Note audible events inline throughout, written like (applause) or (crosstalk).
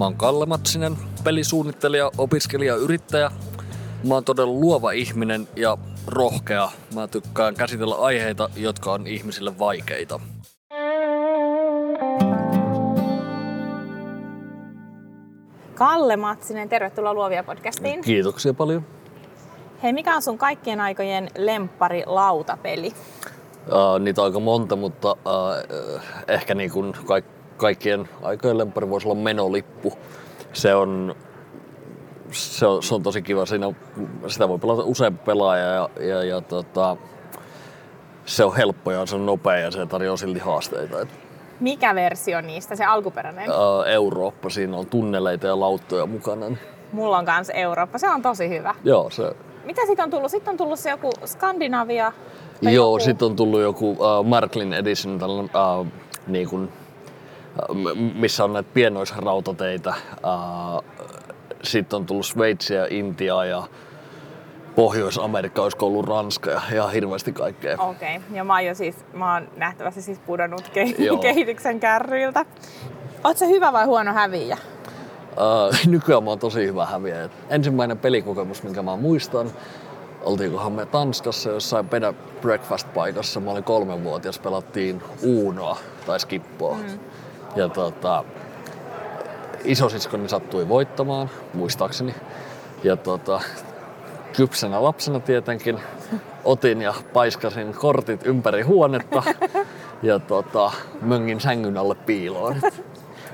mä oon Kalle Matsinen, pelisuunnittelija, opiskelija, yrittäjä. Mä oon todella luova ihminen ja rohkea. Mä tykkään käsitellä aiheita, jotka on ihmisille vaikeita. Kalle Matsinen, tervetuloa Luovia podcastiin. Kiitoksia paljon. Hei, mikä on sun kaikkien aikojen lemppari lautapeli? Uh, niitä on aika monta, mutta uh, ehkä niin kuin kaik- kaikkien aikojen lemppari voisi olla menolippu. Se on, se on, se on tosi kiva. Siinä, sitä voi pelata useampi pelaaja ja, ja, ja tota, se on helppo ja se on nopea ja se tarjoaa silti haasteita. Et, Mikä versio niistä, se alkuperäinen? uh, Eurooppa, siinä on tunneleita ja lauttoja mukana. Niin, Mulla on kanssa Eurooppa, se on tosi hyvä. joo, se, Mitä siitä on tullut? Sitten on tullut se joku Skandinavia. Joo, joku... sitten on tullut joku uh, Marklin Edition, tällainen, uh, niin kuin, missä on näitä pienoisrautateitä. Sitten on tullut Sveitsiä, Intiaa ja Pohjois-Amerikka, olisiko ollut Ranska ja ihan hirveästi kaikkea. Okei, okay. ja mä oon jo siis, mä oon nähtävästi siis pudonnut ke- (laughs) kehityksen kärryiltä. Oot sä hyvä vai huono häviäjä? Uh, nykyään mä oon tosi hyvä häviäjä. Ensimmäinen pelikokemus, minkä mä muistan, oltiinkohan me Tanskassa jossain bed and breakfast-paikassa. Mä olin kolmenvuotias, pelattiin Uunoa tai Skippoa. Mm. Ja tota, isosiskoni sattui voittamaan, muistaakseni. Ja tota, kypsänä lapsena tietenkin otin ja paiskasin kortit ympäri huonetta ja tota, möngin sängyn alle piiloon.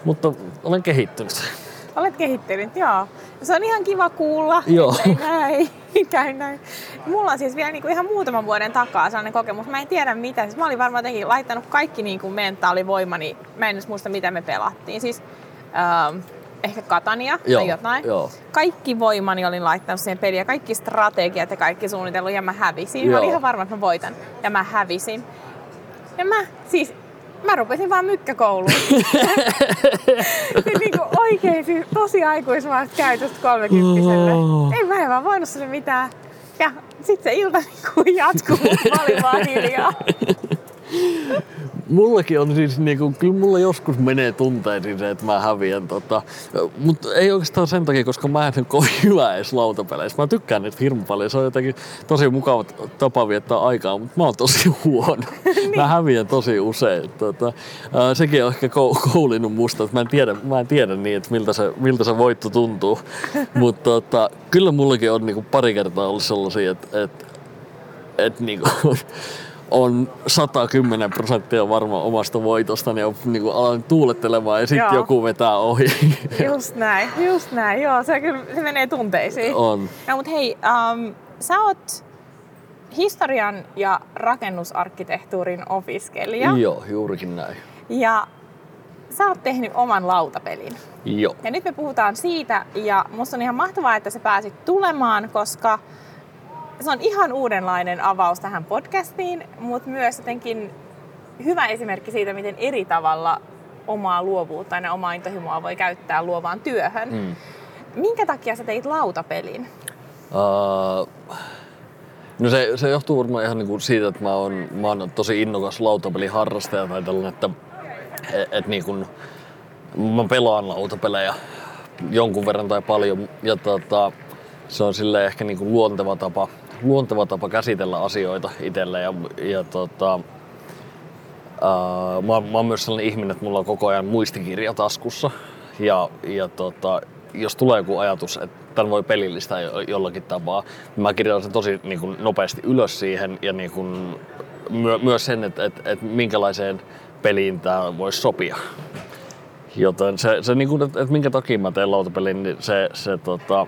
Mutta olen kehittynyt. Olet kehittynyt, joo. Se on ihan kiva kuulla, Joo. (laughs) näin, (laughs) käy näin. Mulla on siis vielä niinku ihan muutaman vuoden takaa sellainen kokemus. Mä en tiedä mitä. Siis mä olin varmaan jotenkin laittanut kaikki niinku mentaalivoimani. Mä en edes muista mitä me pelattiin. Siis ähm, ehkä Katania Joo, tai jotain. joo. Kaikki voimani olin laittanut siihen peliin ja kaikki strategiat ja kaikki suunnitellut ja mä hävisin. Mä Joo. olin ihan varma, että mä voitan. Ja mä hävisin. Ja mä siis Mä rupesin vaan mykkäkouluun. (laughs) niin niinku oikein siis tosi aikuismaista käytöstä kolmekymppiselle. Oh. Ei mä en vaan voinut sille mitään. Ja sit se ilta niinku jatkuu, mä olin vaan hiljaa. (laughs) Mullakin on siis niinku, kyllä mulla joskus menee tunteisiin se, että mä häviän tota. Mutta ei oikeastaan sen takia, koska mä en ole (laughs) hyvä edes lautapeleissä. Mä tykkään niitä hirmu paljon. Se on jotenkin tosi mukava tapa viettää aikaa, mutta mä oon tosi (laughs) huono. Mä häviän tosi usein. Tota, ää, sekin on ehkä kou- koulinut musta, että mä en tiedä, mä en tiedä niin, että miltä se, miltä se voitto tuntuu. (laughs) Mutta tota, kyllä mullakin on niinku pari kertaa ollut sellaisia, että, että että niinku, on 110 prosenttia varma omasta voitostani ja niinku alan tuulettelemaan ja sitten joku vetää ohi. (laughs) Just näin, just näin. Joo, se kyllä se menee tunteisiin. on. No mut hei, um, sä oot historian ja rakennusarkkitehtuurin opiskelija. Joo, juurikin näin. Ja sä oot tehnyt oman lautapelin. Joo. Ja nyt me puhutaan siitä, ja musta on ihan mahtavaa, että sä pääsit tulemaan, koska se on ihan uudenlainen avaus tähän podcastiin, mutta myös jotenkin hyvä esimerkki siitä, miten eri tavalla omaa luovuutta ja omaa intohimoa voi käyttää luovaan työhön. Mm. Minkä takia sä teit lautapelin? Uh, no se, se johtuu varmaan ihan niinku siitä, että mä oon, mä oon tosi innokas lautapeliharrastaja tai tällainen, että et, et niinku, mä pelaan lautapelejä jonkun verran tai paljon ja tota, se on sille ehkä niinku luonteva tapa, luonteva tapa käsitellä asioita itselle ja, ja tota, Uh, mä, mä oon myös sellainen ihminen, että mulla on koko ajan muistikirja taskussa. Ja, ja tota, jos tulee joku ajatus, että tämän voi pelillistää jo, jollakin tapaa, niin mä kirjoitan sen tosi niin kuin, nopeasti ylös siihen ja niin kuin, myö, myös sen, että, että, että minkälaiseen peliin tämä voisi sopia. Joten se, se niin kuin, että, että minkä takia mä teen lautapelin, niin se, se tota,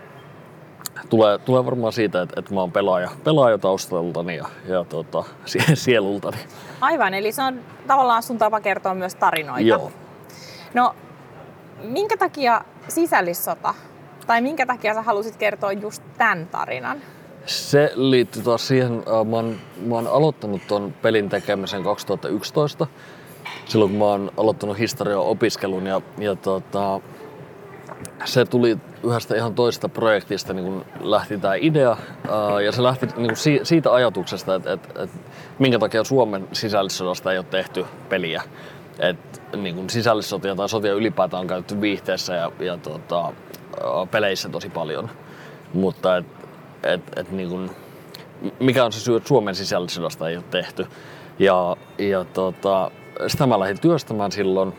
tulee, tulee varmaan siitä, että, että mä oon pelaaja, pelaaja taustaltani ja, ja tota, (laughs) sie- sielultani. Aivan, eli se on tavallaan sun tapa kertoa myös tarinoita. Joo. No, minkä takia sisällissota? Tai minkä takia sä halusit kertoa just tämän tarinan? Se liittyy taas siihen, äh, mä oon, mä oon aloittanut ton pelin tekemisen 2011, silloin kun mä oon aloittanut historian opiskelun ja, ja tota, se tuli yhdestä ihan toisesta projektista niin kun lähti tämä idea ja se lähti niin kun si- siitä ajatuksesta, että, että, että minkä takia Suomen sisällissodasta ei ole tehty peliä. Et, niin kun sisällissotia tai sotia ylipäätään on käytetty viihteessä ja, ja tota, peleissä tosi paljon. Mutta et, et, et, niin kun, mikä on se syy, että Suomen sisällissodasta ei ole tehty. Ja, ja tota, sitä mä lähdin työstämään silloin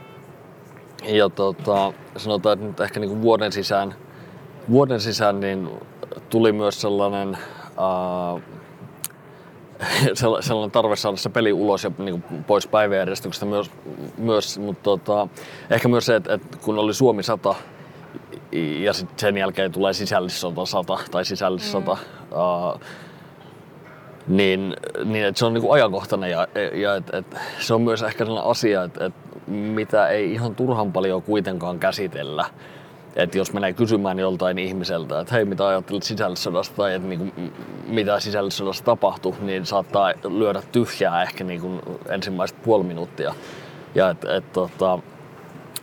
ja tota, sanotaan, että nyt ehkä niin vuoden sisään, vuoden sisään niin tuli myös sellainen, uh, (laughs) sellainen tarve saada se peli ulos ja niin kuin pois päiväjärjestyksestä myös, myös mutta tota, ehkä myös se, että, että kun oli Suomi 100 ja sitten sen jälkeen tulee sisällissota 100 tai sisällissota, mm. uh, niin, niin että se on niinku ajankohtainen ja, ja et, et, se on myös ehkä sellainen asia, että et, mitä ei ihan turhan paljon kuitenkaan käsitellä. Että jos menee kysymään joltain ihmiseltä, että hei mitä ajattelet sisällissodasta tai että niinku, mitä sisällissodassa tapahtui, niin saattaa lyödä tyhjää ehkä niinku ensimmäiset puoli minuuttia. Ja et, et, tota,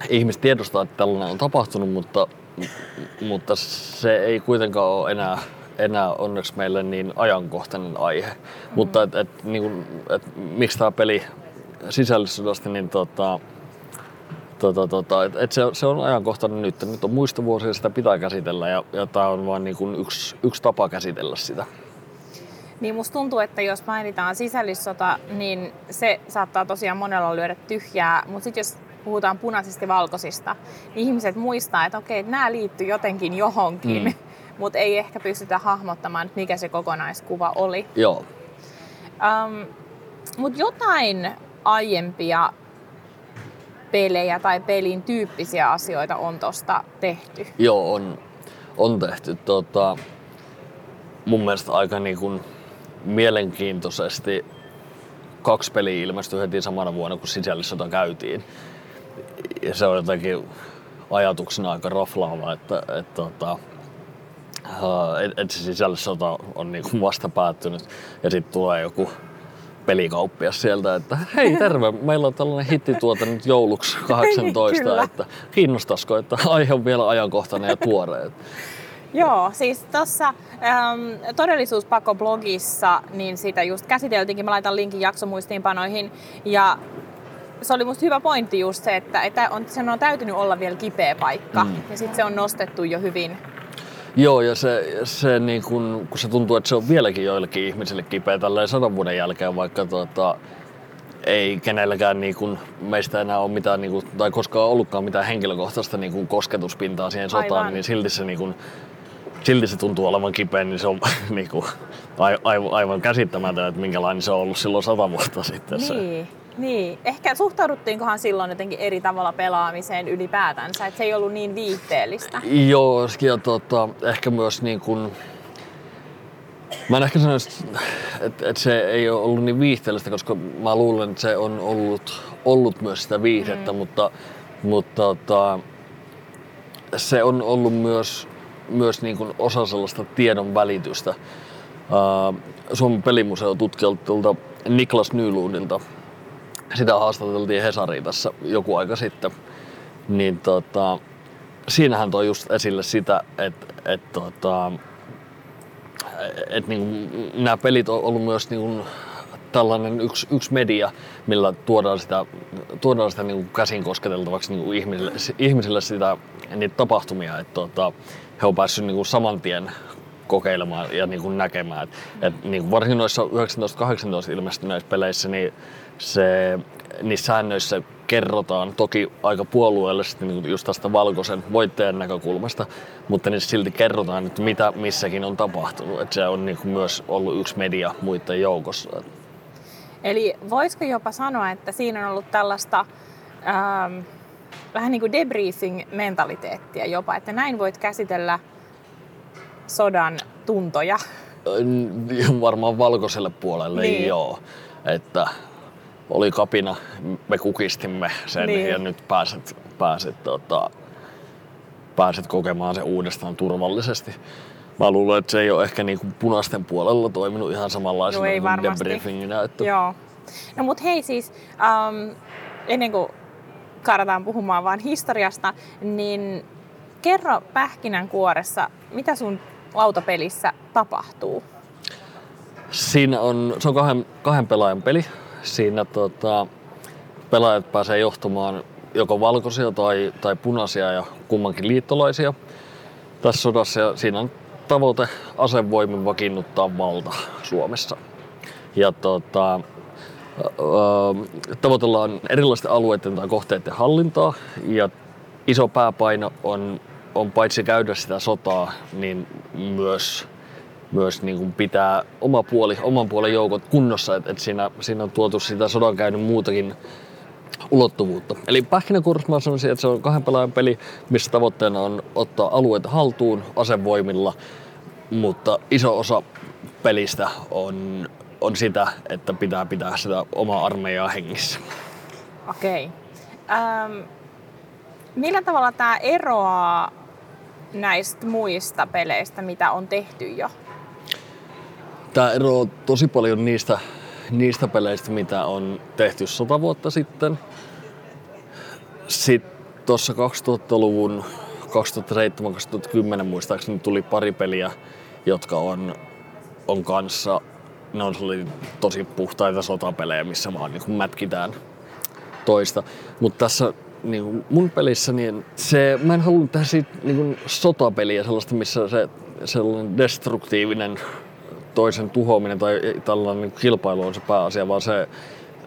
ihmiset tiedostaa, että tällainen on tapahtunut, mutta, mutta se ei kuitenkaan ole enää enää onneksi meille niin ajankohtainen aihe. Mm. Mutta et, et, niin kuin, et, miksi tämä peli sisällissodasta, niin tota, tota, tota, et, et se, se, on ajankohtainen nyt. Nyt on muistovuosia, sitä pitää käsitellä ja, ja tämä on vain niin yksi, yksi tapa käsitellä sitä. Niin musta tuntuu, että jos mainitaan sisällissota, niin se saattaa tosiaan monella lyödä tyhjää, mutta sitten jos puhutaan punaisista valkoisista, niin ihmiset muistaa, että okei, nämä liittyy jotenkin johonkin. Mm (laughs) mutta ei ehkä pystytä hahmottamaan, mikä se kokonaiskuva oli. Joo. Um, mutta jotain aiempia pelejä tai pelin tyyppisiä asioita on tosta tehty. Joo, on, on tehty. Tota, mun mielestä aika niin kuin mielenkiintoisesti kaksi peliä ilmestyi heti samana vuonna, kun sisällissota käytiin. Ja se on jotenkin ajatuksena aika raflaava, että, että, että tota, että et se sisällissota on niinku vasta päättynyt ja sitten tulee joku pelikauppias sieltä, että hei terve, meillä on tällainen hittituote nyt jouluksi 18, että kiinnostaisiko, että aihe on vielä ajankohtainen ja tuore. Joo, siis tuossa ähm, todellisuuspako-blogissa, niin sitä just käsiteltiinkin, mä laitan linkin jaksomuistiinpanoihin, ja se oli musta hyvä pointti just se, että, että on, sen on täytynyt olla vielä kipeä paikka, mm. ja sitten se on nostettu jo hyvin Joo, ja se, se niin kun, kun se tuntuu, että se on vieläkin joillekin ihmisille kipeä tälleen sadan vuoden jälkeen, vaikka tuota, ei kenelläkään niin kun, meistä enää ole mitään, niin kun, tai koskaan ollutkaan mitään henkilökohtaista niin kun, kosketuspintaa siihen sotaan, aivan. niin silti se, niin kun, silti se tuntuu olevan kipeä, niin se on (laughs) niin kun, aivan, aivan käsittämätöntä, että minkälainen se on ollut silloin sata vuotta sitten. Niin. Se. Niin, ehkä suhtauduttiinkohan silloin jotenkin eri tavalla pelaamiseen ylipäätänsä, että se ei ollut niin viihteellistä. Joo, ja tota, ehkä myös niin kuin, Mä en ehkä sanoisi, että, että se ei ole ollut niin viihteellistä, koska mä luulen, että se on ollut, ollut myös sitä viihdettä, mm. mutta, mutta tota, se on ollut myös, myös niin kuin osa sellaista tiedon välitystä. Suomen pelimuseo tutkijalta Niklas Nylundilta sitä haastateltiin Hesariin tässä joku aika sitten, niin tota, siinähän toi just esille sitä, että et, tota, et niin, nämä pelit on ollut myös niin tällainen yksi, yksi media, millä tuodaan sitä, tuodaan sitä niin käsin kosketeltavaksi niin ihmisille, ihmisille sitä, niitä tapahtumia, että tota, he on päässyt niin saman tien kokeilemaan ja niin näkemään. Et, et niin varsinkin noissa 1918 ilmestyneissä peleissä, niin se, niissä säännöissä kerrotaan toki aika puolueellisesti niin just tästä valkoisen voittajan näkökulmasta, mutta niin silti kerrotaan, että mitä missäkin on tapahtunut. Että se on niin kuin myös ollut yksi media muiden joukossa. Eli voisiko jopa sanoa, että siinä on ollut tällaista ähm, vähän niin kuin debriefing-mentaliteettia jopa, että näin voit käsitellä sodan tuntoja? Varmaan valkoiselle puolelle niin. joo. Että oli kapina, me kukistimme sen niin. ja nyt pääset, pääset tota, pääset kokemaan se uudestaan turvallisesti. Mä luulen, että se ei ole ehkä niin kuin punaisten puolella toiminut ihan samanlaisena No ei kuin debriefinginä. Että Joo. No mut hei siis, ähm, ennen kuin karataan puhumaan vaan historiasta, niin kerro pähkinänkuoressa, mitä sun lautapelissä tapahtuu? Siinä on, se on kahden, kahden pelaajan peli. Siinä tota, pelaajat pääsee johtamaan joko valkoisia tai, tai punaisia ja kummankin liittolaisia tässä sodassa. Ja siinä on tavoite asevoimin vakiinnuttaa valta Suomessa. Ja tota, tavoitellaan erilaisten alueiden tai kohteiden hallintaa ja iso pääpaino on, on paitsi käydä sitä sotaa, niin myös myös niin kuin pitää oma puoli, oman puolen joukot kunnossa, että et siinä, siinä on tuotu sitä sodankäynnin muutakin ulottuvuutta. Eli pähkinänkuoressa mä sanoisin, että se on kahden pelaajan peli, missä tavoitteena on ottaa alueet haltuun asevoimilla, mutta iso osa pelistä on, on sitä, että pitää pitää sitä omaa armeijaa hengissä. Okei. Ähm, millä tavalla tämä eroaa näistä muista peleistä, mitä on tehty jo? Tämä eroaa tosi paljon niistä, niistä peleistä, mitä on tehty sata vuotta sitten. Sitten tuossa 2000-luvun 2007-2010 muistaakseni tuli pari peliä, jotka on, on kanssa, ne on tosi puhtaita sotapelejä, missä vaan niin mätkitään toista. Mutta tässä niin kuin mun pelissä, niin se, mä en halunnut tehdä siitä niin kuin sotapeliä sellaista, missä se sellainen destruktiivinen toisen tuhoaminen tai tällainen niin kilpailu on se pääasia, vaan se,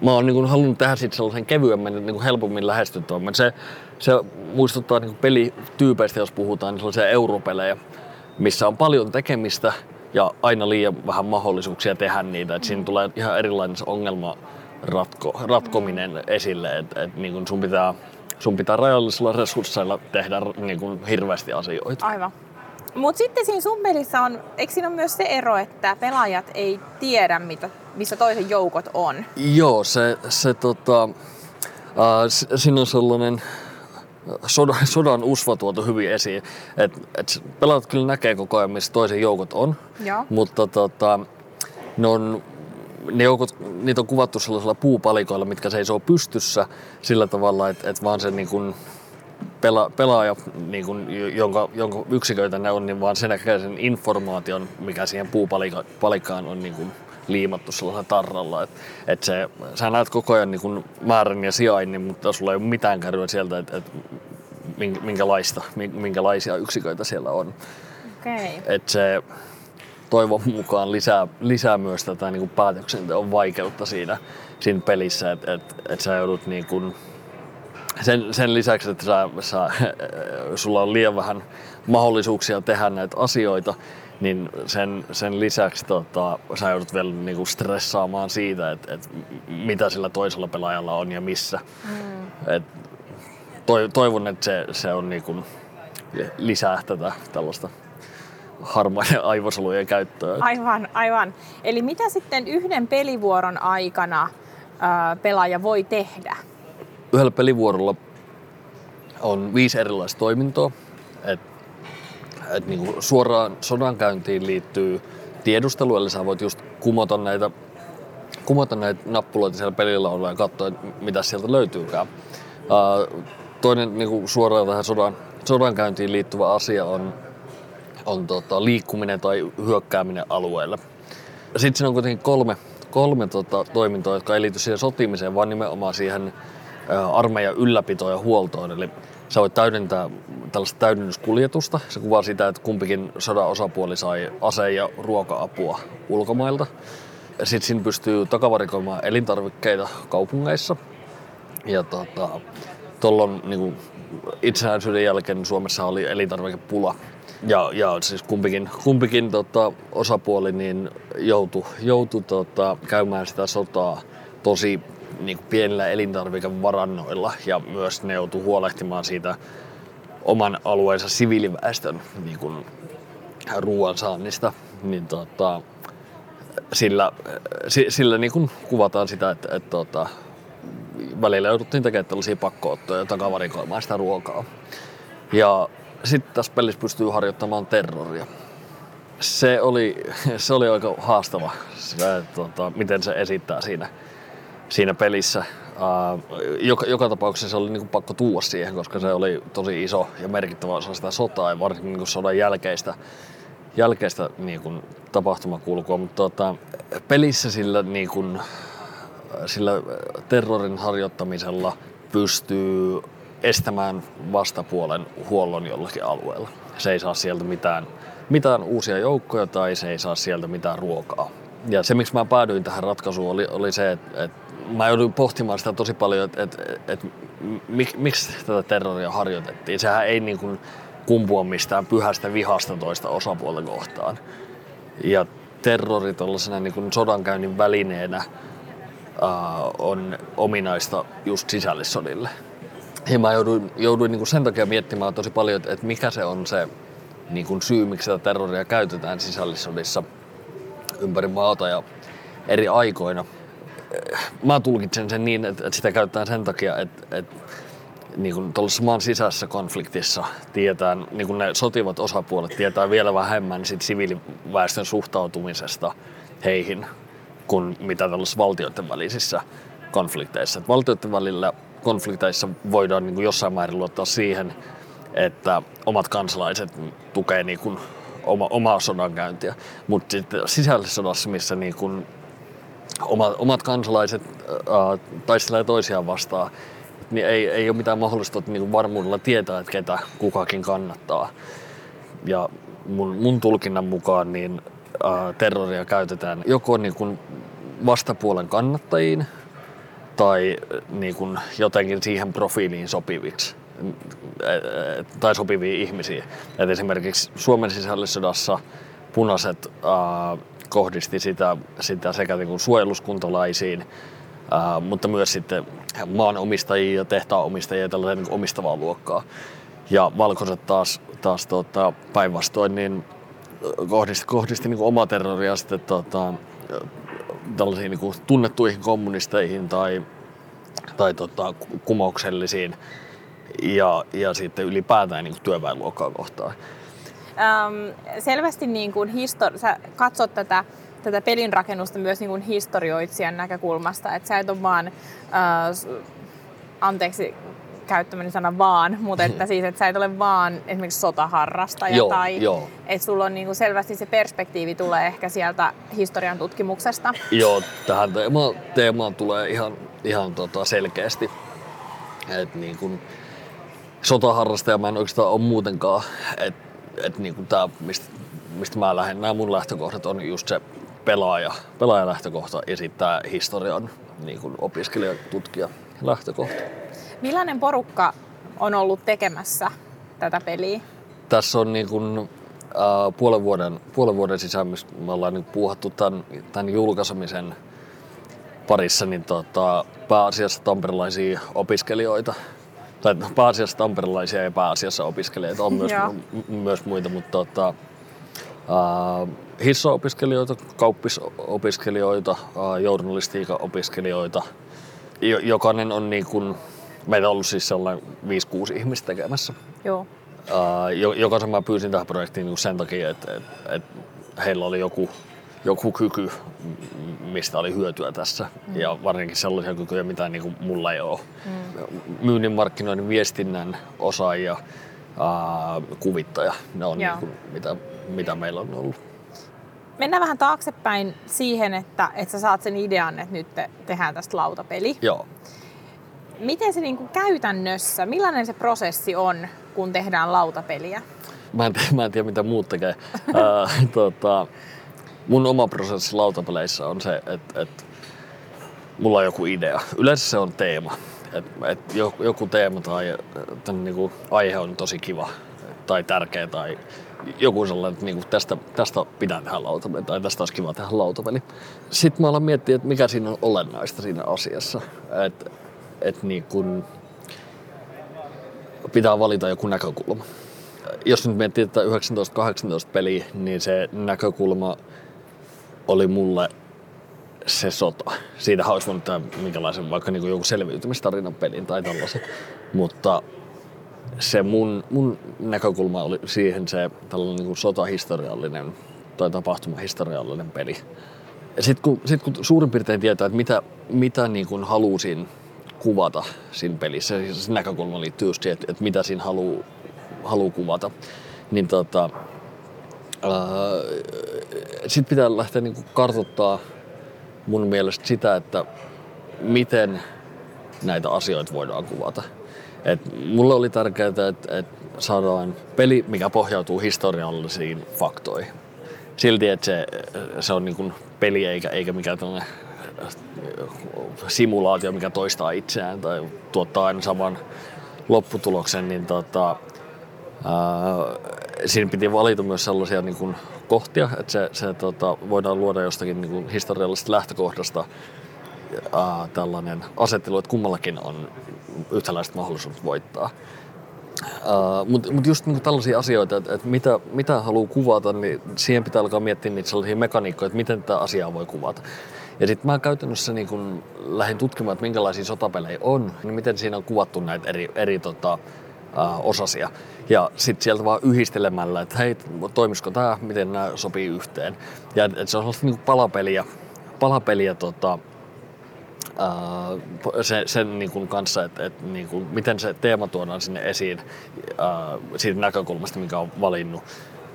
mä oon niin halunnut tehdä siitä sellaisen kevyemmän, niin kuin helpommin lähestyttävämmän. Se, se muistuttaa niin pelityypeistä, jos puhutaan, niin sellaisia europelejä, missä on paljon tekemistä ja aina liian vähän mahdollisuuksia tehdä niitä. Et siinä tulee ihan erilainen ongelma ratko, ratkominen esille, että et, niin sun pitää sun pitää rajallisilla resursseilla tehdä niin kuin hirveästi asioita. Aivan. Mutta sitten siinä sun pelissä on, eikö siinä ole myös se ero, että pelaajat ei tiedä, mitä, missä toisen joukot on? Joo, se, se tota, äh, siinä on sellainen sodan, (laughs) sodan usva tuotu hyvin esiin. Et, et pelaajat kyllä näkee koko ajan, missä toisen joukot on, Joo. mutta tota, ne on ne joukot, niitä on kuvattu sellaisilla puupalikoilla, mitkä seisoo pystyssä sillä tavalla, että, että vaan se niin kuin pela, pelaaja, niin kuin, jonka, jonka yksiköitä ne on, niin vaan se näkee sen informaation, mikä siihen puupalikkaan on niin kuin liimattu sellaisella tarralla. Et, et se, sä näet koko ajan niin kuin määrän ja sijainnin, mutta sulla ei ole mitään kärryä sieltä, että et, minkälaista, minkälaisia yksiköitä siellä on. Okay. Et se, toivon mukaan lisää, lisää myös tätä niin kuin päätöksenteon vaikeutta siinä, siinä pelissä, että et, et sä joudut niin kuin, sen, sen lisäksi, että sä, sä, sulla on liian vähän mahdollisuuksia tehdä näitä asioita, niin sen, sen lisäksi tota, sä joudut vielä niin kuin stressaamaan siitä, että, että mitä sillä toisella pelaajalla on ja missä. Mm. Et, toivon, että se, se on niin kuin lisää tätä tällaista harmaiden (laughs) aivosolujen käyttöä. Aivan, aivan. Eli mitä sitten yhden pelivuoron aikana ää, pelaaja voi tehdä? Yhdellä pelivuorolla on viisi erilaista toimintoa. Et, et niinku suoraan sodankäyntiin liittyy tiedustelu, eli sä voit just kumota näitä, kumota näitä nappuloita siellä pelillä olla ja katsoa, mitä sieltä löytyykään. Ää, toinen niinku suoraan tähän sodan, sodankäyntiin liittyvä asia on on tota, liikkuminen tai hyökkääminen alueelle. Sitten siinä on kuitenkin kolme, kolme tota, toimintoa, jotka ei liity siihen sotimiseen, vaan nimenomaan siihen armeijan ylläpitoon ja huoltoon. Eli sä voit täydentää tällaista täydennyskuljetusta. Se kuvaa sitä, että kumpikin sodan osapuoli sai ase- ja ruoka-apua ulkomailta. Sitten siinä pystyy takavarikoimaan elintarvikkeita kaupungeissa. Ja tota, tuolloin niin itsenäisyyden jälkeen Suomessa oli elintarvikepula ja, ja siis kumpikin, kumpikin tota, osapuoli niin joutui, joutui tota, käymään sitä sotaa tosi niin kuin pienillä elintarvikevarannoilla ja myös ne joutui huolehtimaan siitä oman alueensa siviiliväestön niin kuin, ruoansaannista. Niin, tota, sillä sillä niin kuin kuvataan sitä, että, että, tota, välillä jouduttiin tekemään tällaisia pakkoottoja ja takavarikoimaan sitä ruokaa. Ja sitten tässä pelissä pystyy harjoittamaan terroria. Se oli, (laughs) se oli aika haastava, se, tota, miten se esittää siinä, siinä pelissä. Uh, joka, joka tapauksessa se oli niin kuin pakko tuua siihen, koska se oli tosi iso ja merkittävä osa sitä sotaa ja varsinkin niin sodan jälkeistä, jälkeistä niin kuin tapahtumakulkua. Mutta tota, pelissä sillä, niin kuin, sillä terrorin harjoittamisella pystyy estämään vastapuolen huollon jollakin alueella. Se ei saa sieltä mitään, mitään uusia joukkoja tai se ei saa sieltä mitään ruokaa. Ja se, miksi mä päädyin tähän ratkaisuun, oli, oli se, että, että mä jouduin pohtimaan sitä tosi paljon, että, että, että mik, miksi tätä terroria harjoitettiin. Sehän ei niin kuin kumpua mistään pyhästä vihasta toista osapuolta kohtaan. Ja terrori tuollaisena niin sodankäynnin välineenä äh, on ominaista just sisällissodille. Ja mä jouduin, jouduin niin kuin sen takia miettimään tosi paljon, että, että mikä se on se niin kuin syy, miksi tätä terroria käytetään sisällissodissa ympäri maata ja eri aikoina. Mä tulkitsen sen niin, että, että sitä käytetään sen takia, että, että niin kuin tuollaisessa maan sisäisessä konfliktissa tietää, niin kuin ne sotivat osapuolet tietää vielä vähemmän sit siviiliväestön suhtautumisesta heihin kuin mitä tällaisissa valtioiden välisissä konflikteissa. Et valtioiden välillä konflikteissa voidaan niin kuin jossain määrin luottaa siihen, että omat kansalaiset tukee niin oma, omaa sodankäyntiä. Mutta sisällissodassa, missä niin kuin oma, omat kansalaiset äh, taistelee toisiaan vastaan, niin ei, ei ole mitään mahdollista niin kuin varmuudella tietää, että ketä kukakin kannattaa. Ja mun, mun tulkinnan mukaan niin äh, terroria käytetään joko niin kuin vastapuolen kannattajiin tai niin kuin jotenkin siihen profiiliin sopiviksi tai sopivia ihmisiä. Et esimerkiksi Suomen sisällissodassa punaiset äh, kohdisti sitä, sitä sekä niin kuin suojeluskuntalaisiin, äh, mutta myös sitten maanomistajia ja tehtaanomistajia ja tällaisen niin omistavaa luokkaa. Ja valkoiset taas, taas tota, päinvastoin niin kohdisti, kohdisti niin omaa terroria sitten tota, tällaisiin niin kuin tunnettuihin kommunisteihin tai, tai tota, kumouksellisiin ja, ja sitten ylipäätään niin kuin työväenluokkaa kohtaan. Ähm, selvästi niin kuin histori- sä katsot tätä, tätä pelin rakennusta myös niin kuin historioitsijan näkökulmasta, että sä et ole vaan, äh, anteeksi käyttämäni sana vaan, mutta että (laughs) siis, että sä et ole vaan esimerkiksi sotaharrastaja Joo, tai joo. että sulla on niinku selvästi se perspektiivi tulee ehkä sieltä historian tutkimuksesta. Joo, tähän teemaan, teemaan tulee ihan, ihan tota selkeästi. Et niin kun, sotaharrastaja mä en oikeastaan ole muutenkaan. Et, et niin kun tää, mistä, mistä mä lähden, nämä mun lähtökohdat on just se pelaaja, pelaajalähtökohta ja sitten tämä historian niin kun opiskelija, tutkija lähtökohta. Millainen porukka on ollut tekemässä tätä peliä? Tässä on niin kun, äh, puolen, vuoden, puolen vuoden sisään, mistä me ollaan nyt puuhattu tämän, tämän julkaisemisen parissa, niin tota, pääasiassa tamperilaisia opiskelijoita. Tai pääasiassa tamperilaisia ja pääasiassa opiskelijoita. On myös, m- myös muita, mutta tota, äh, hissa-opiskelijoita, kauppisopiskelijoita, äh, journalistiikan opiskelijoita. Jo, jokainen on niin kuin, meitä on ollut siis sellainen 5-6 ihmistä tekemässä. Joo. Uh, jo- jokaisen mä pyysin tähän projektiin niin sen takia, että, että, että heillä oli joku, joku kyky, mistä oli hyötyä tässä. Mm. Ja varsinkin sellaisia kykyjä, mitä niin kuin mulla ei ole. Mm. Myynnin, markkinoinnin, viestinnän osaajia, uh, kuvittaja, ne on Joo. niin kuin, mitä, mitä meillä on ollut. Mennään vähän taaksepäin siihen, että, että sä saat sen idean, että nyt te, tehdään tästä lautapeli. Joo. Miten se niin kuin käytännössä, millainen se prosessi on, kun tehdään lautapeliä? Mä en, tiedä, mä en tiedä, mitä muut tekee. (laughs) Ää, tota, mun oma prosessi lautapeleissä on se, että, että mulla on joku idea. Yleensä se on teema. Et, et joku, teema tai tämän, niinku, aihe on tosi kiva tai tärkeä tai joku sellainen, että niinku, tästä, tästä pitää tehdä lautapeli tai tästä olisi kiva tehdä lautapeli. Sitten mä alan miettiä, että mikä siinä on olennaista siinä asiassa. Että et, niinku, pitää valita joku näkökulma. Jos nyt miettii tätä 19-18 peliä, niin se näkökulma oli mulle se sota. Siitä olisi voinut tehdä minkälaisen vaikka niin joku selviytymistarinan pelin tai tällaisen. Mutta se mun, mun näkökulma oli siihen se tällainen niin kuin sotahistoriallinen tai tapahtumahistoriallinen peli. Sitten kun, sit kun suurin piirtein tietää, että mitä, mitä niin kuin halusin kuvata siinä pelissä, se, näkökulma liittyy just siihen, että, että mitä siinä haluaa haluu kuvata, niin tota, sitten pitää lähteä niin kartoittaa mun mielestä sitä, että miten näitä asioita voidaan kuvata. Et mulle oli tärkeää, että, että saadaan peli, mikä pohjautuu historiallisiin faktoihin. Silti, että se, se on niin peli eikä, eikä mikään tällainen simulaatio, mikä toistaa itseään tai tuottaa aina saman lopputuloksen, niin tota, ää, siinä piti valita myös sellaisia niin kuin kohtia, että se, se tota, voidaan luoda jostakin niin kuin historiallisesta lähtökohdasta ää, tällainen asettelu, että kummallakin on yhtäläiset mahdollisuudet voittaa. Uh, Mutta mut just niinku tällaisia asioita, että et mitä, mitä haluaa kuvata, niin siihen pitää alkaa miettiä niitä sellaisia mekaniikkoja, että miten tätä asiaa voi kuvata. Ja sitten mä käytännössä niin kun lähdin tutkimaan, että minkälaisia sotapelejä on, niin miten siinä on kuvattu näitä eri, eri tota, osasia. Ja sitten sieltä vaan yhdistelemällä, että hei, toimisiko tämä, miten nämä sopii yhteen. Ja se on sellaista niin palapeliä, palapeliä tota, Uh, sen, sen niin kuin kanssa, että, että niin kuin, miten se teema tuodaan sinne esiin uh, siitä näkökulmasta, mikä on valinnut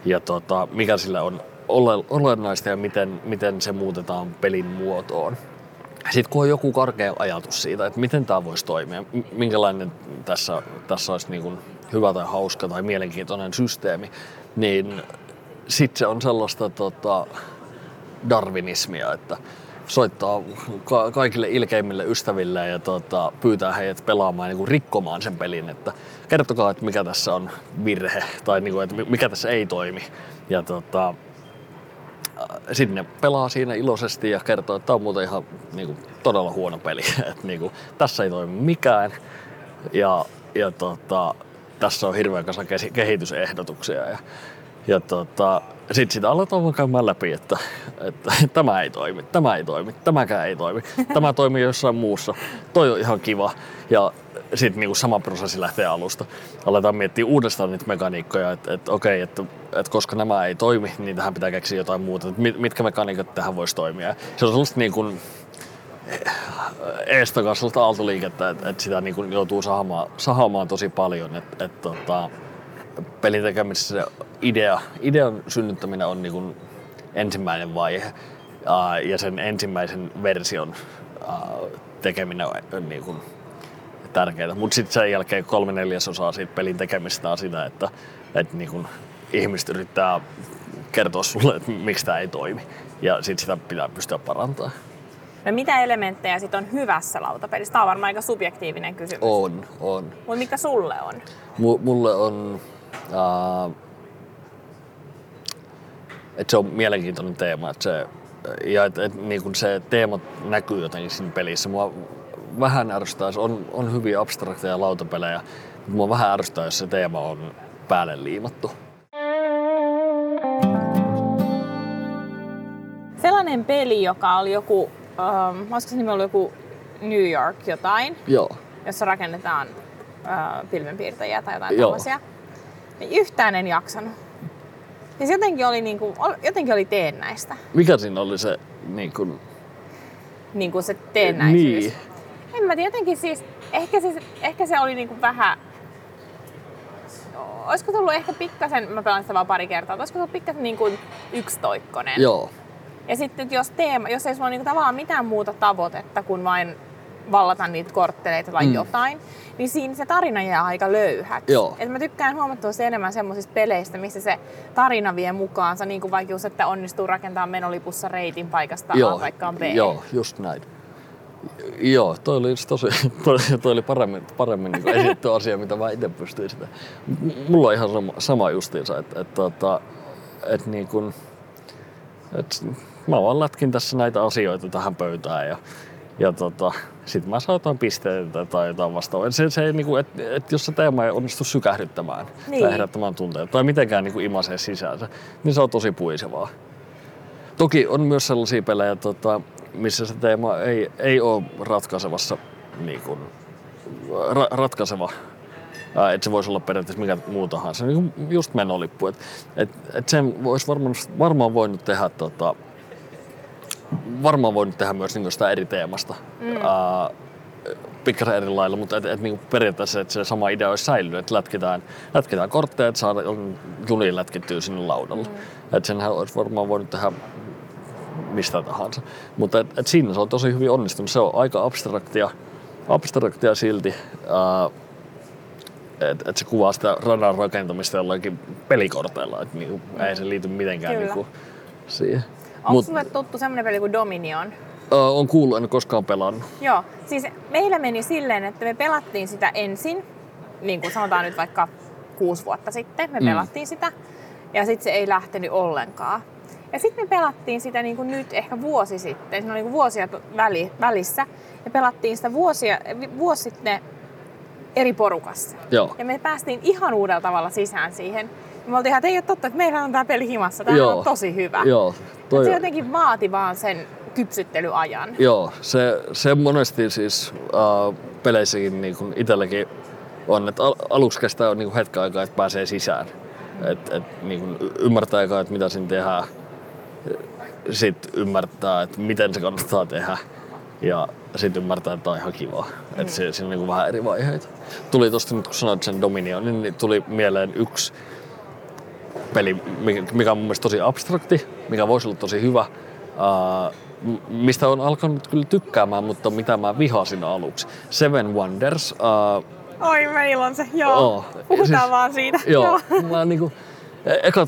ja tota, mikä sillä on olennaista ja miten, miten se muutetaan pelin muotoon. Sitten kun on joku karkea ajatus siitä, että miten tämä voisi toimia, minkälainen tässä, tässä olisi niin kuin hyvä tai hauska tai mielenkiintoinen systeemi, niin sitten se on sellaista tota, darwinismia, että soittaa ka- kaikille ilkeimmille ystäville ja tota, pyytää heidät pelaamaan niin kuin rikkomaan sen pelin, että kertokaa, että mikä tässä on virhe tai niin kuin, että mikä tässä ei toimi. Ja tota, sitten ne pelaa siinä iloisesti ja kertoo, että tämä on muuten ihan niin kuin, todella huono peli. (laughs) että niin kuin, tässä ei toimi mikään ja, ja tota, tässä on hirveän kasa kehitysehdotuksia. Ja, ja tota, sitten sitä aletaan vaan käymään läpi, että, että, tämä ei toimi, tämä ei toimi, tämäkään ei toimi, tämä toimii jossain muussa, toi on ihan kiva. Ja sitten niinku sama prosessi lähtee alusta. Aletaan miettiä uudestaan niitä mekaniikkoja, että, että okei, että, että koska nämä ei toimi, niin tähän pitää keksiä jotain muuta. Että mitkä mekaniikat tähän voisi toimia. Se on sellaista niin kuin, eestokas sellaista aaltoliikettä, että, että sitä niin kuin joutuu sahaamaan tosi paljon. Että, että, että pelin tekemisessä se idea, idean synnyttäminen on niin kuin ensimmäinen vaihe ja sen ensimmäisen version tekeminen on niin kuin tärkeää. Mutta sitten sen jälkeen kolme neljäsosaa siitä pelin tekemistä on sitä, että, että niin kuin ihmiset yrittää kertoa sulle, että miksi tämä ei toimi. Ja sitten sitä pitää pystyä parantamaan. No mitä elementtejä sitten on hyvässä lautapelissä? Tämä on varmaan aika subjektiivinen kysymys. On, on. Mutta mikä sulle on? M- mulle on että se on mielenkiintoinen teema, että se, ja että et, niin kun se teema näkyy jotenkin siinä pelissä. Mua vähän ärsyttää, on, on hyvin abstrakteja lautapelejä, mutta mua vähän ärsyttää, jos se teema on päälle liimattu. Sellainen peli, joka oli joku, ähm, olisiko se nimi ollut joku New York jotain, Joo. jossa rakennetaan äh, pilvenpiirtäjiä tai jotain Joo. tällaisia niin yhtään en jaksanut. Ja se jotenkin oli, niin kuin, jotenkin oli teennäistä. Mikä siinä oli se niin kuin... Niin kuin se teennäisyys? Niin. En mä tiedä, jotenkin siis, ehkä se, ehkä se oli niin kuin vähän... Olisiko tullut ehkä pikkasen, mä pelaan sitä vaan pari kertaa, olisiko tullut pikkasen niin kuin yksitoikkonen? Joo. Ja sitten jos teema, jos ei sulla ole niin tavallaan mitään muuta tavoitetta kuin vain vallata niitä kortteleita tai mm. jotain, niin siinä se tarina jää aika löyhäksi. Joo. Et mä tykkään huomattavasti enemmän semmoisista peleistä, missä se tarina vie mukaansa, niin kuin vaikka just, että onnistuu rakentamaan menolipussa reitin paikasta Joo. A paikkaan B. Joo, just näin. Joo, toi oli tosi, (laughs) toi, oli paremmin, paremmin niin esitty (laughs) asia, mitä mä itse pystyin sitä. Mulla on ihan sama, sama justiinsa, että et, tota, et niin kun, et, mä vaan lätkin tässä näitä asioita tähän pöytään ja, ja tota, sitten mä saan jotain pisteitä tai jotain vastaavaa. Se, se, niin kuin, että, että jos se teema ei onnistu sykähdyttämään niin. tai herättämään tunteita tai mitenkään niin kuin imasee sisäänsä, niin se on tosi puisevaa. Toki on myös sellaisia pelejä, tota, missä se teema ei, ei ole ratkaisevassa, niin kuin, ra, ratkaiseva että se voisi olla periaatteessa mikä muu tahansa, niin just menolippu. Että et, et sen voisi varmaan, varmaan voinut tehdä tota, varmaan voinut tehdä myös niin sitä eri teemasta. Mm. Uh, pikkasen eri lailla, mutta et, et, niin periaatteessa että se sama idea olisi säilynyt, että lätkitään, lätkitään kortteja, että saadaan juni lätkittyä sinne laudalle. Mm. Että senhän olisi varmaan voinut tehdä mistä tahansa. Mutta et, et siinä se on tosi hyvin onnistunut. Se on aika abstraktia, abstraktia silti. Että et se kuvaa sitä radan rakentamista jollakin pelikorteilla, että niinku, ei se liity mitenkään niinku siihen. Onko Mut, sulle tuttu semmoinen peli kuin Dominion? Uh, on kuullut, en koskaan pelannut. Joo, siis meillä meni silleen, että me pelattiin sitä ensin, niin kuin sanotaan nyt vaikka kuusi vuotta sitten, me mm. pelattiin sitä, ja sitten se ei lähtenyt ollenkaan. Ja sitten me pelattiin sitä niin kuin nyt ehkä vuosi sitten, se oli niin kuin vuosia väli, välissä, ja pelattiin sitä vuosia, vuosi sitten eri porukassa. Joo. Ja me päästiin ihan uudella tavalla sisään siihen. Me oltiin ihan, että ei ole totta, että meillä on tämä peli himassa, tämä on tosi hyvä. Joo. Toi... Se jotenkin vaati vaan sen kypsyttelyajan. Joo, se, se monesti siis äh, peleissäkin niin kuin itselläkin on, että al- aluksi kestää niin kuin hetken aikaa, että pääsee sisään. Et, et, niin kuin ymmärtää aikaa, että mitä siinä tehdään. Sitten ymmärtää, että miten se kannattaa tehdä. Ja sitten ymmärtää, että tämä on ihan kivaa. Mm. Että siinä on niin vähän eri vaiheita. Tuli tosta nyt, kun sanoit sen Dominion, niin tuli mieleen yksi peli, mikä on mun mielestä tosi abstrakti, mikä voisi olla tosi hyvä. Uh, mistä on alkanut kyllä tykkäämään, mutta mitä mä vihasin aluksi. Seven Wonders. Uh, Oi, meillä on se, joo. Oh, Puhutaan siis, vaan siitä. Joo, mä niinku, eka,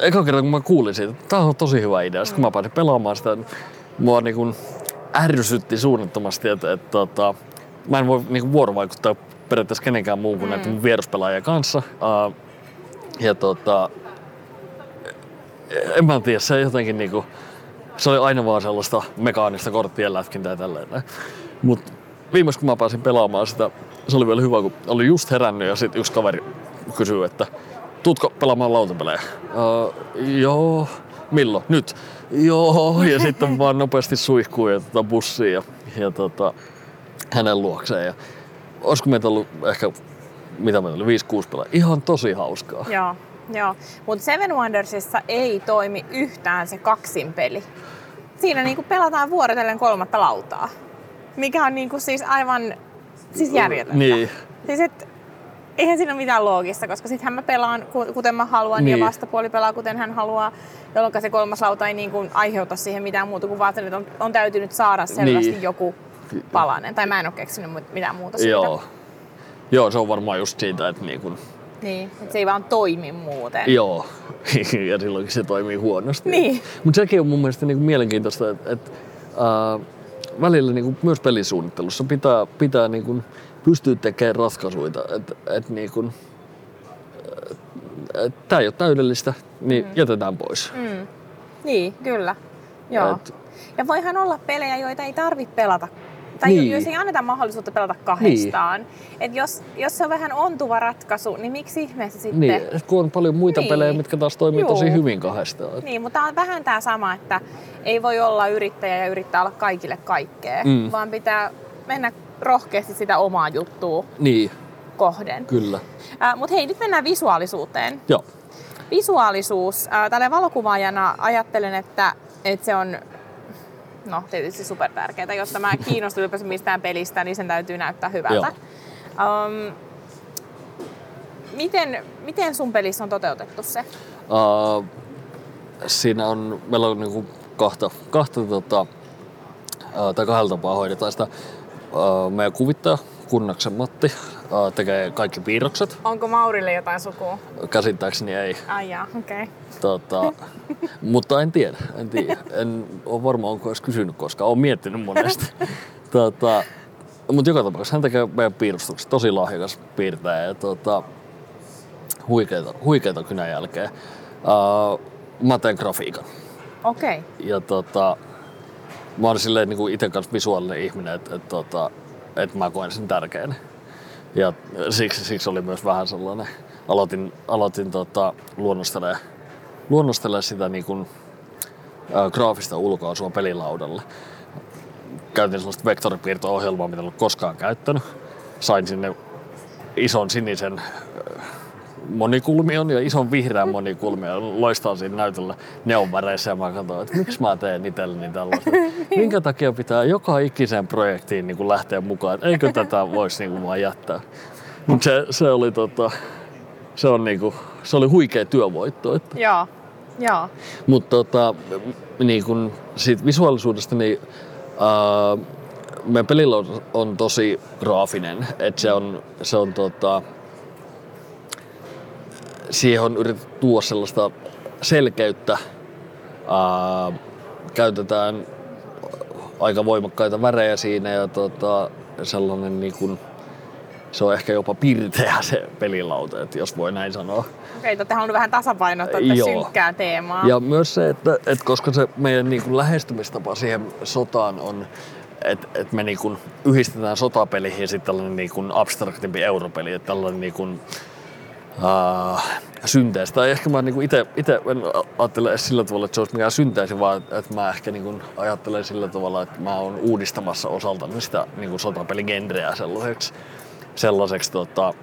eka kerran kun mä kuulin siitä, että tää on tosi hyvä idea. Sitten kun mä pääsin pelaamaan sitä, mua niinku ärsytti suunnattomasti, että, että, että tota, mä en voi niinku vuorovaikuttaa periaatteessa kenenkään muun kuin mm. näiden mun kanssa. Uh, ja tota, en mä tiedä, se jotenkin niinku, se oli aina vaan sellaista mekaanista korttien lätkintää ja tälleen. Mutta viimeis kun mä pääsin pelaamaan sitä, se oli vielä hyvä, kun oli just herännyt ja sitten yksi kaveri kysyi, että tuutko pelaamaan lautapelejä? Joo, milloin? Nyt. Joo, ja (laughs) sitten vaan nopeasti suihkuu ja tota bussiin ja, ja tota, hänen luokseen. Ja olisiko meitä ollut ehkä, mitä meitä oli, 5-6 pelaa. Ihan tosi hauskaa. Joo. Joo, mutta Seven Wondersissa ei toimi yhtään se kaksin peli. Siinä niinku pelataan vuorotellen kolmatta lautaa, mikä on niinku siis aivan siis järjetöntä. Niin. Siis et, eihän siinä ole mitään loogista, koska sittenhän mä pelaan kuten mä haluan niin. ja vastapuoli pelaa kuten hän haluaa, jolloin se kolmas lauta ei niinku aiheuta siihen mitään muuta kuin vaan, että on, on täytynyt saada selvästi niin. joku palanen. Tai mä en ole keksinyt mitään muuta siitä. Joo. Joo, se on varmaan just siitä, että niin kun niin, että se ei vaan toimi muuten. Joo, (laughs) ja silloinkin se toimii huonosti. Niin. Mutta sekin on mun mielestä niinku mielenkiintoista, että et, äh, välillä niinku myös pelisuunnittelussa pitää, pitää niinku pystyä tekemään ratkaisuja. Että et, niinku, et, tämä ei ole täydellistä, niin mm. jätetään pois. Mm. Niin, kyllä. Joo. Et, ja voihan olla pelejä, joita ei tarvitse pelata tai niin. jos ei anneta mahdollisuutta pelata kahdestaan. Niin. Et jos, jos se on vähän ontuva ratkaisu, niin miksi ihmeessä sitten... Niin, kun on paljon muita niin. pelejä, mitkä taas toimii Juu. tosi hyvin kahdestaan. Niin, mutta on vähän tämä sama, että ei voi olla yrittäjä ja yrittää olla kaikille kaikkea, mm. vaan pitää mennä rohkeasti sitä omaa juttua niin. kohden. Kyllä. Äh, mutta hei, nyt mennään visuaalisuuteen. Joo. Visuaalisuus. Äh, tälle valokuvaajana ajattelen, että, että se on no tietysti super tärkeää. Jotta mä kiinnostun ylipäänsä mistään pelistä, niin sen täytyy näyttää hyvältä. Um, miten, miten sun pelissä on toteutettu se? Uh, siinä on, meillä on niinku kahta, kahta tota, uh, tai kahdella tapaa hoidetaan sitä. Uh, meidän kuvittaja Kunnaksen Matti tekee kaikki piirrokset. Onko Maurille jotain sukua? Käsittääkseni ei. Ai jaa, okei. Okay. Tota, mutta en tiedä, en tiedä. En ole varma, onko edes kysynyt koskaan. Olen miettinyt monesti. (laughs) tota, mutta joka tapauksessa hän tekee meidän piirustukset. Tosi lahjakas piirtäjä ja tota, huikeita, huikeita kynän jälkeen. Uh, mä teen grafiikan. Okei. Okay. Ja tota, mä oon silleen niin itse kanssa visuaalinen ihminen, että et, tota, et mä koen sen tärkeänä. Ja siksi, siksi oli myös vähän sellainen, aloitin, aloitin tota, luonnostelemaan, luonnostelemaan sitä niin kuin, ää, graafista ulkoasua pelilaudalle. Käytin sellaista vektoripiirto-ohjelmaa, mitä en ollut koskaan käyttänyt. Sain sinne ison sinisen ö, monikulmion ja ison vihreän monikulmion loistaa siinä näytöllä neonväreissä ja mä katsoin, että miksi mä teen itselleni tällaista. (laughs) Minkä takia pitää joka ikiseen projektiin niin kuin lähteä mukaan, että eikö tätä voisi niin kuin vaan jättää. Mutta se, se, oli tota, se, on niin kuin, se oli huikea työvoitto. Että. Joo, joo. Mutta tota, niin kun siitä visuaalisuudesta, niin ää, meidän pelillä on, on tosi graafinen. Et se on, se on tota, siihen on yritetty tuoda sellaista selkeyttä. Ää, käytetään aika voimakkaita värejä siinä ja tota, sellainen niin kun, se on ehkä jopa pirteä se pelilauta, että jos voi näin sanoa. Okei, te halunnut vähän tasapainottaa synkkää teemaa. Ja myös se, että, että koska se meidän niin kuin lähestymistapa siihen sotaan on, että, että me niin kuin yhdistetään sotapeliin ja sitten tällainen niin kuin abstraktimpi europeli, että tällainen niin kuin, uh, synteesi. Tai ehkä mä niin itse en ajattele edes sillä tavalla, että se olisi mikään synteesi, vaan että mä ehkä niin kuin ajattelen sillä tavalla, että mä oon uudistamassa osaltani sitä niin kuin sotapeligenreä sellaiseksi, sellaiseksi tota,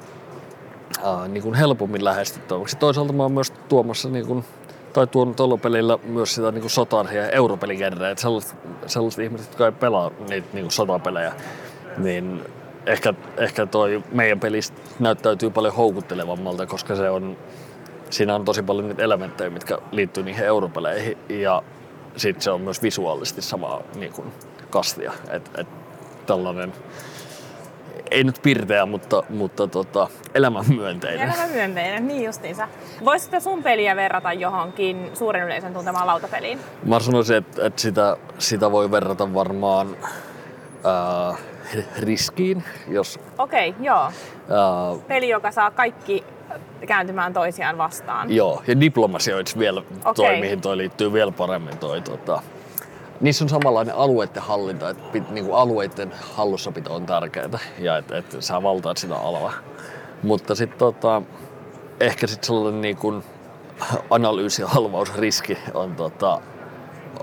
ää, niin kuin helpommin lähestyttäväksi. Toisaalta mä oon myös tuomassa niin kuin, tai tuonut Olopelillä myös sitä niin kuin sotaan ja europeligenreä, että sellaiset, sellaiset ihmiset, jotka ei pelaa niitä niin kuin sotapelejä, niin ehkä, ehkä toi meidän pelistä näyttäytyy paljon houkuttelevammalta, koska se on, siinä on tosi paljon niitä elementtejä, mitkä liittyy niihin europeleihin ja sitten se on myös visuaalisesti samaa niin kuin kastia. Et, et tällainen ei nyt pirteä, mutta, mutta tota, elämänmyönteinen. Elämänmyönteinen, niin justiinsa. Voisitko sun peliä verrata johonkin suuren yleisön tuntemaan lautapeliin? Mä sanoisin, että, että sitä, sitä voi verrata varmaan ää, riskiin, jos... Okei, okay, joo. Ää, Peli, joka saa kaikki kääntymään toisiaan vastaan. joo, ja diplomasia olisi vielä Okei. toi, mihin toi liittyy vielä paremmin toi tota, Niissä on samanlainen alueiden hallinta, että pit, niinku alueiden hallussapito on tärkeää ja että et sä valtaat sitä alaa. Mutta sitten tota, ehkä sitten sellainen niinku analyysi- ja halvausriski on, tota,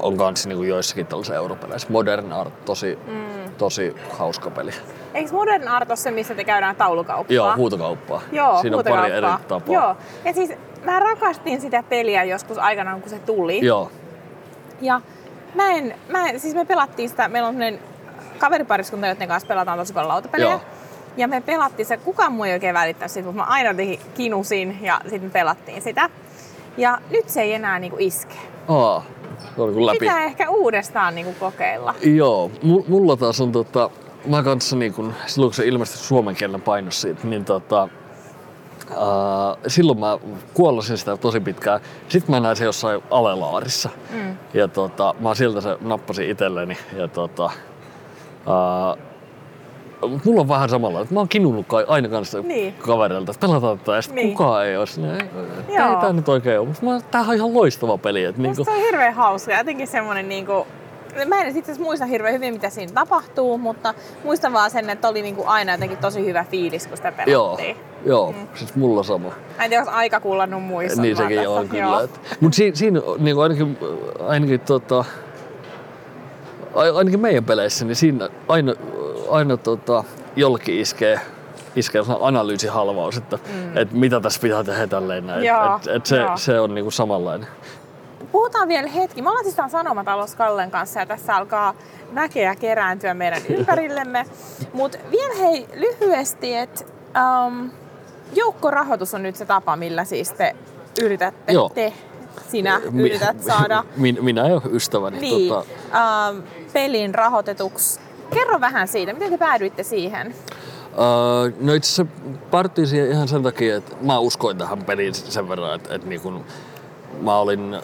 on kanssa niinku joissakin tällaisissa europeleissä. Modern Art, tosi, mm. tosi hauska peli. Eikö Modern Art ole se, missä te käydään taulukauppaa? Joo, huutokauppaa. Joo, Siinä on pari eri huutokauppaa. tapaa. Joo. Ja siis mä rakastin sitä peliä joskus aikanaan, kun se tuli. Joo. Ja mä en, mä en, siis me pelattiin sitä, meillä on sellainen kaveripariskunta, joiden kanssa pelataan tosi paljon lautapelejä. Joo. Ja me pelattiin se, kukaan muu ei oikein välittänyt siitä, mutta mä aina kinusin ja sitten me pelattiin sitä. Ja nyt se ei enää niinku iske. Aa, kuin läpi. Pitää ehkä uudestaan niinku kokeilla. Joo, mu- mulla taas on tota, mä kanssa niin kun, silloin kun se ilmestyi suomen kielen painos siitä, niin tota, ää, silloin mä kuollasin sitä tosi pitkään. Sitten mä näin se jossain alelaarissa. Mm. Ja tota, mä siltä se nappasin itselleni. Ja tota, mut mulla on vähän samalla, että mä oon kinunnut kai- aina kanssa Niin. kavereilta, että pelataan tätä, ja Niin. kukaan ei olisi. Ei, ei Joo. tää nyt oikein ole, mutta tämähän on ihan loistava peli. Että niinku, se on hirveän hauska. Jotenkin semmonen niinku... Mä en itse muista hirveän hyvin, mitä siinä tapahtuu, mutta muistan vaan sen, että oli niinku aina jotenkin tosi hyvä fiilis, kun sitä joo, pelattiin. joo, siis mulla sama. Mä en tiedä, onko aika kuulannut muissa. Niin sekin tässä. on kyllä. Joo. Et, mut si, siinä niin ainakin, ainakin, tota, ai- ainakin meidän peleissä, niin siinä aina, aina tota, jollekin iskee, iskee analyysihalvaus, että mm. et mitä tässä pitää tehdä tälleen näin. Joo, et, et se, joo. se on niinku samanlainen. Puhutaan vielä hetki. Me ollaan siis täällä Sanomatalossa Kallen kanssa ja tässä alkaa väkeä kerääntyä meidän (laughs) ympärillemme. Mutta vielä hei lyhyesti, että um, joukkorahoitus on nyt se tapa, millä siis te yritätte, Joo. te, sinä yrität saada (laughs) Min, minä ja ystäväni. niin, Tota, um, pelin rahoitetuksi. Kerro vähän siitä, miten te päädyitte siihen? Uh, no itse asiassa päädyttiin siihen ihan sen takia, että mä uskoin tähän peliin sen verran, että, että niin kun, mä olin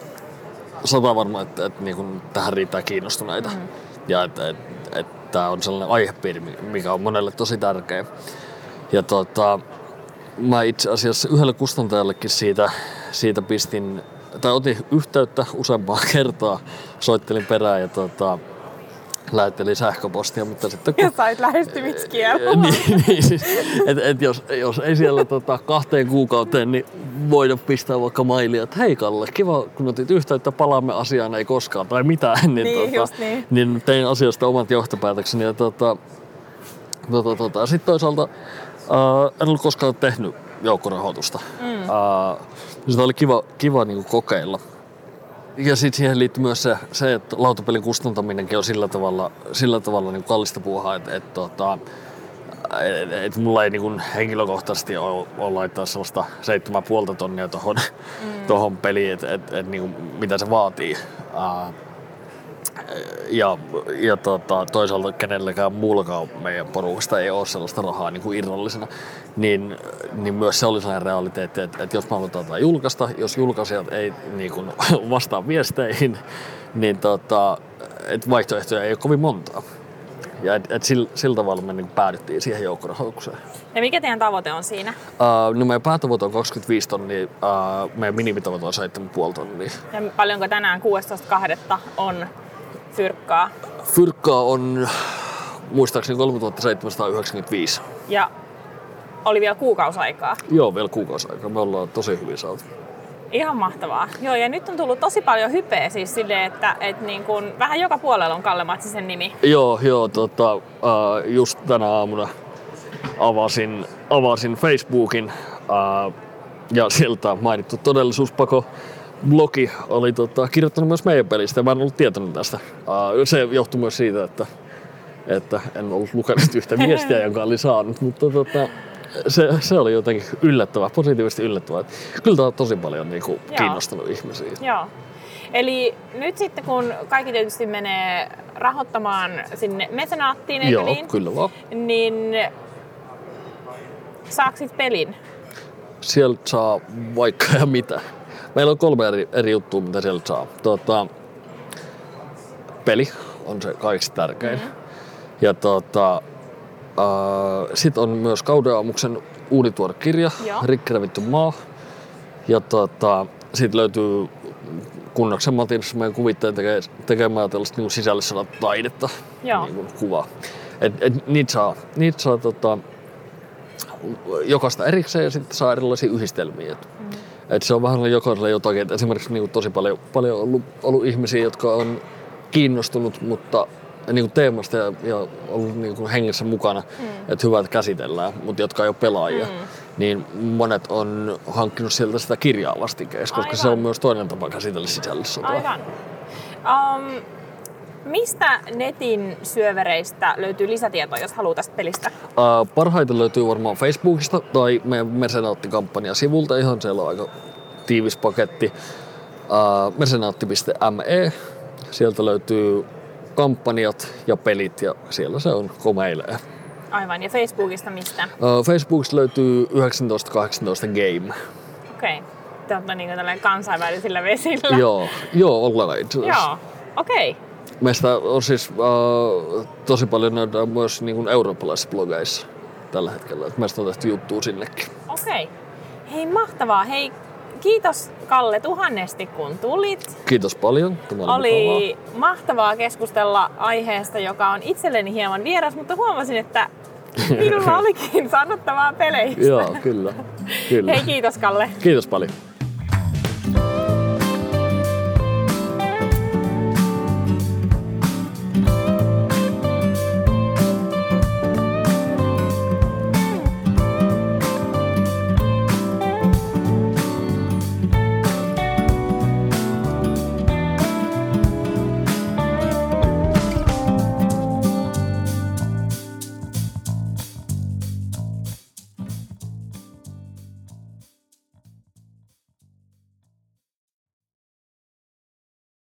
sata varma, että, että niin kun, tähän riittää kiinnostuneita. Mm. Ja että, että, että tämä on sellainen aihepiiri, mikä on monelle tosi tärkeä. Ja tota, mä itse asiassa yhdelle kustantajallekin siitä, siitä pistin, tai otin yhteyttä useampaa (laughs) kertaa, soittelin perään ja tota, lähettelin sähköpostia, mutta sitten kun Ja sait lähestymiskielon. niin, (laughs) niin siis, et, et jos, jos ei siellä tota, kahteen kuukauteen, niin voida pistää vaikka mailia, että hei Kalle, kiva kun otit yhteyttä, palaamme asiaan, ei koskaan tai mitään. (laughs) Niin, Niin, just niin. niin tein asiasta omat johtopäätökseni. Ja tota, tota, tota. Sitten toisaalta Uh, en ollut koskaan tehnyt joukkorahoitusta. Mm. Uh, sitä oli kiva, kiva niin kokeilla. Ja sitten siihen liittyy myös se, se, että lautapelin kustantaminenkin on sillä tavalla, sillä tavalla niin kallista puuhaa, että, että, tota, että, että mulla ei niin henkilökohtaisesti ole, ole laittaa sellaista 7,5 tonnia tuohon mm. tohon peliin, että, että, että niin mitä se vaatii. Uh, ja, ja tota, toisaalta kenellekään muullakaan meidän porukasta ei ole sellaista rahaa niin kuin irrallisena, niin, niin myös se oli sellainen realiteetti, että, että jos me halutaan tätä julkaista, jos julkaisijat ei niin kuin, (laughs) vastaa viesteihin, niin tota, että vaihtoehtoja ei ole kovin montaa. Ja et, et sillä, sillä tavalla me niin päädyttiin siihen joukkorahoitukseen. Ja mikä teidän tavoite on siinä? Uh, no meidän päätavoite on 25 tonnia, uh, meidän minimitavoite on 7,5 tonnia. Ja paljonko tänään 16.2. on fyrkkaa? Fyrkkaa on muistaakseni 3795. Ja oli vielä kuukausaikaa? Joo, vielä kuukausaikaa. Me ollaan tosi hyvin saatu. Ihan mahtavaa. Joo, ja nyt on tullut tosi paljon hypeä siis silleen, että et niin kun, vähän joka puolella on Kalle Matsisen nimi. Joo, joo, tota, uh, just tänä aamuna avasin, avasin Facebookin uh, ja sieltä mainittu todellisuuspako blogi oli tota, kirjoittanut myös meidän pelistä ja mä en ollut tietänyt tästä. Uh, se johtui myös siitä, että, että en ollut lukenut yhtä (laughs) viestiä, jonka olin saanut, mutta tota, se, se oli jotenkin yllättävää, positiivisesti yllättävää. Kyllä tämä on tosi paljon niin kuin, kiinnostanut ihmisiä. Joo. Eli nyt sitten kun kaikki tietysti menee rahoittamaan sinne mesenaattiin, Joo, niin, kyllä vaan. niin saaksit pelin? Sieltä saa vaikka ja (laughs) mitä. Meillä on kolme eri, eri juttua, mitä sieltä saa. Tota, peli on se kaikista tärkein. Mm-hmm. Ja tota, äh, sitten on myös Kaudeaamuksen uudituore kirja, Rikki maa. Ja tota, sitten löytyy Kunnaksen Matin meidän kuvitteen tekee, tekemään tällaista niin sisällisellä taidetta, niin kuin kuvaa. Et, et, niitä saa, niitä saa tota, jokaista erikseen ja sitten saa erilaisia yhdistelmiä. Et. Et se on vähän jokaiselle jotakin. Et esimerkiksi niin tosi paljon, paljon ollut, ollut ihmisiä, jotka on kiinnostunut, mutta niin kuin teemasta ja, ja ollut niin kuin hengessä mukana, mm. että hyvä, että käsitellään, mutta jotka ei ole pelaajia, mm. niin monet on hankkinut sieltä sitä kirjaa vastikkeessa, koska Aivan. se on myös toinen tapa käsitellä sisällissotaa. Aivan. Um, mistä netin syövereistä löytyy lisätietoa, jos haluaa tästä pelistä? Uh, parhaiten löytyy varmaan Facebookista tai meidän Mersenaatti-kampanja sivulta. Ihan siellä on aika tiivis paketti. Uh, mersenaatti.me. Sieltä löytyy kampanjat ja pelit ja siellä se on komeilee. Aivan, ja Facebookista mistä? Uh, Facebookista löytyy 1918 Game. Okei, okay. te olette niin kansainvälisillä vesillä. joo, joo, ollaan itse Joo, okei. Okay. Meistä on siis uh, tosi paljon näitä myös niin kuin eurooppalaisissa blogeissa tällä hetkellä. Et meistä on tehty juttua sinnekin. Okei. Okay. Hei, mahtavaa. Hei, kiitos Kalle tuhannesti kun tulit. Kiitos paljon. Tämä oli, oli mahtavaa keskustella aiheesta, joka on itselleni hieman vieras, mutta huomasin, että minulla (laughs) olikin sanottavaa peleistä. Joo, kyllä. kyllä. Hei, kiitos Kalle. Kiitos paljon.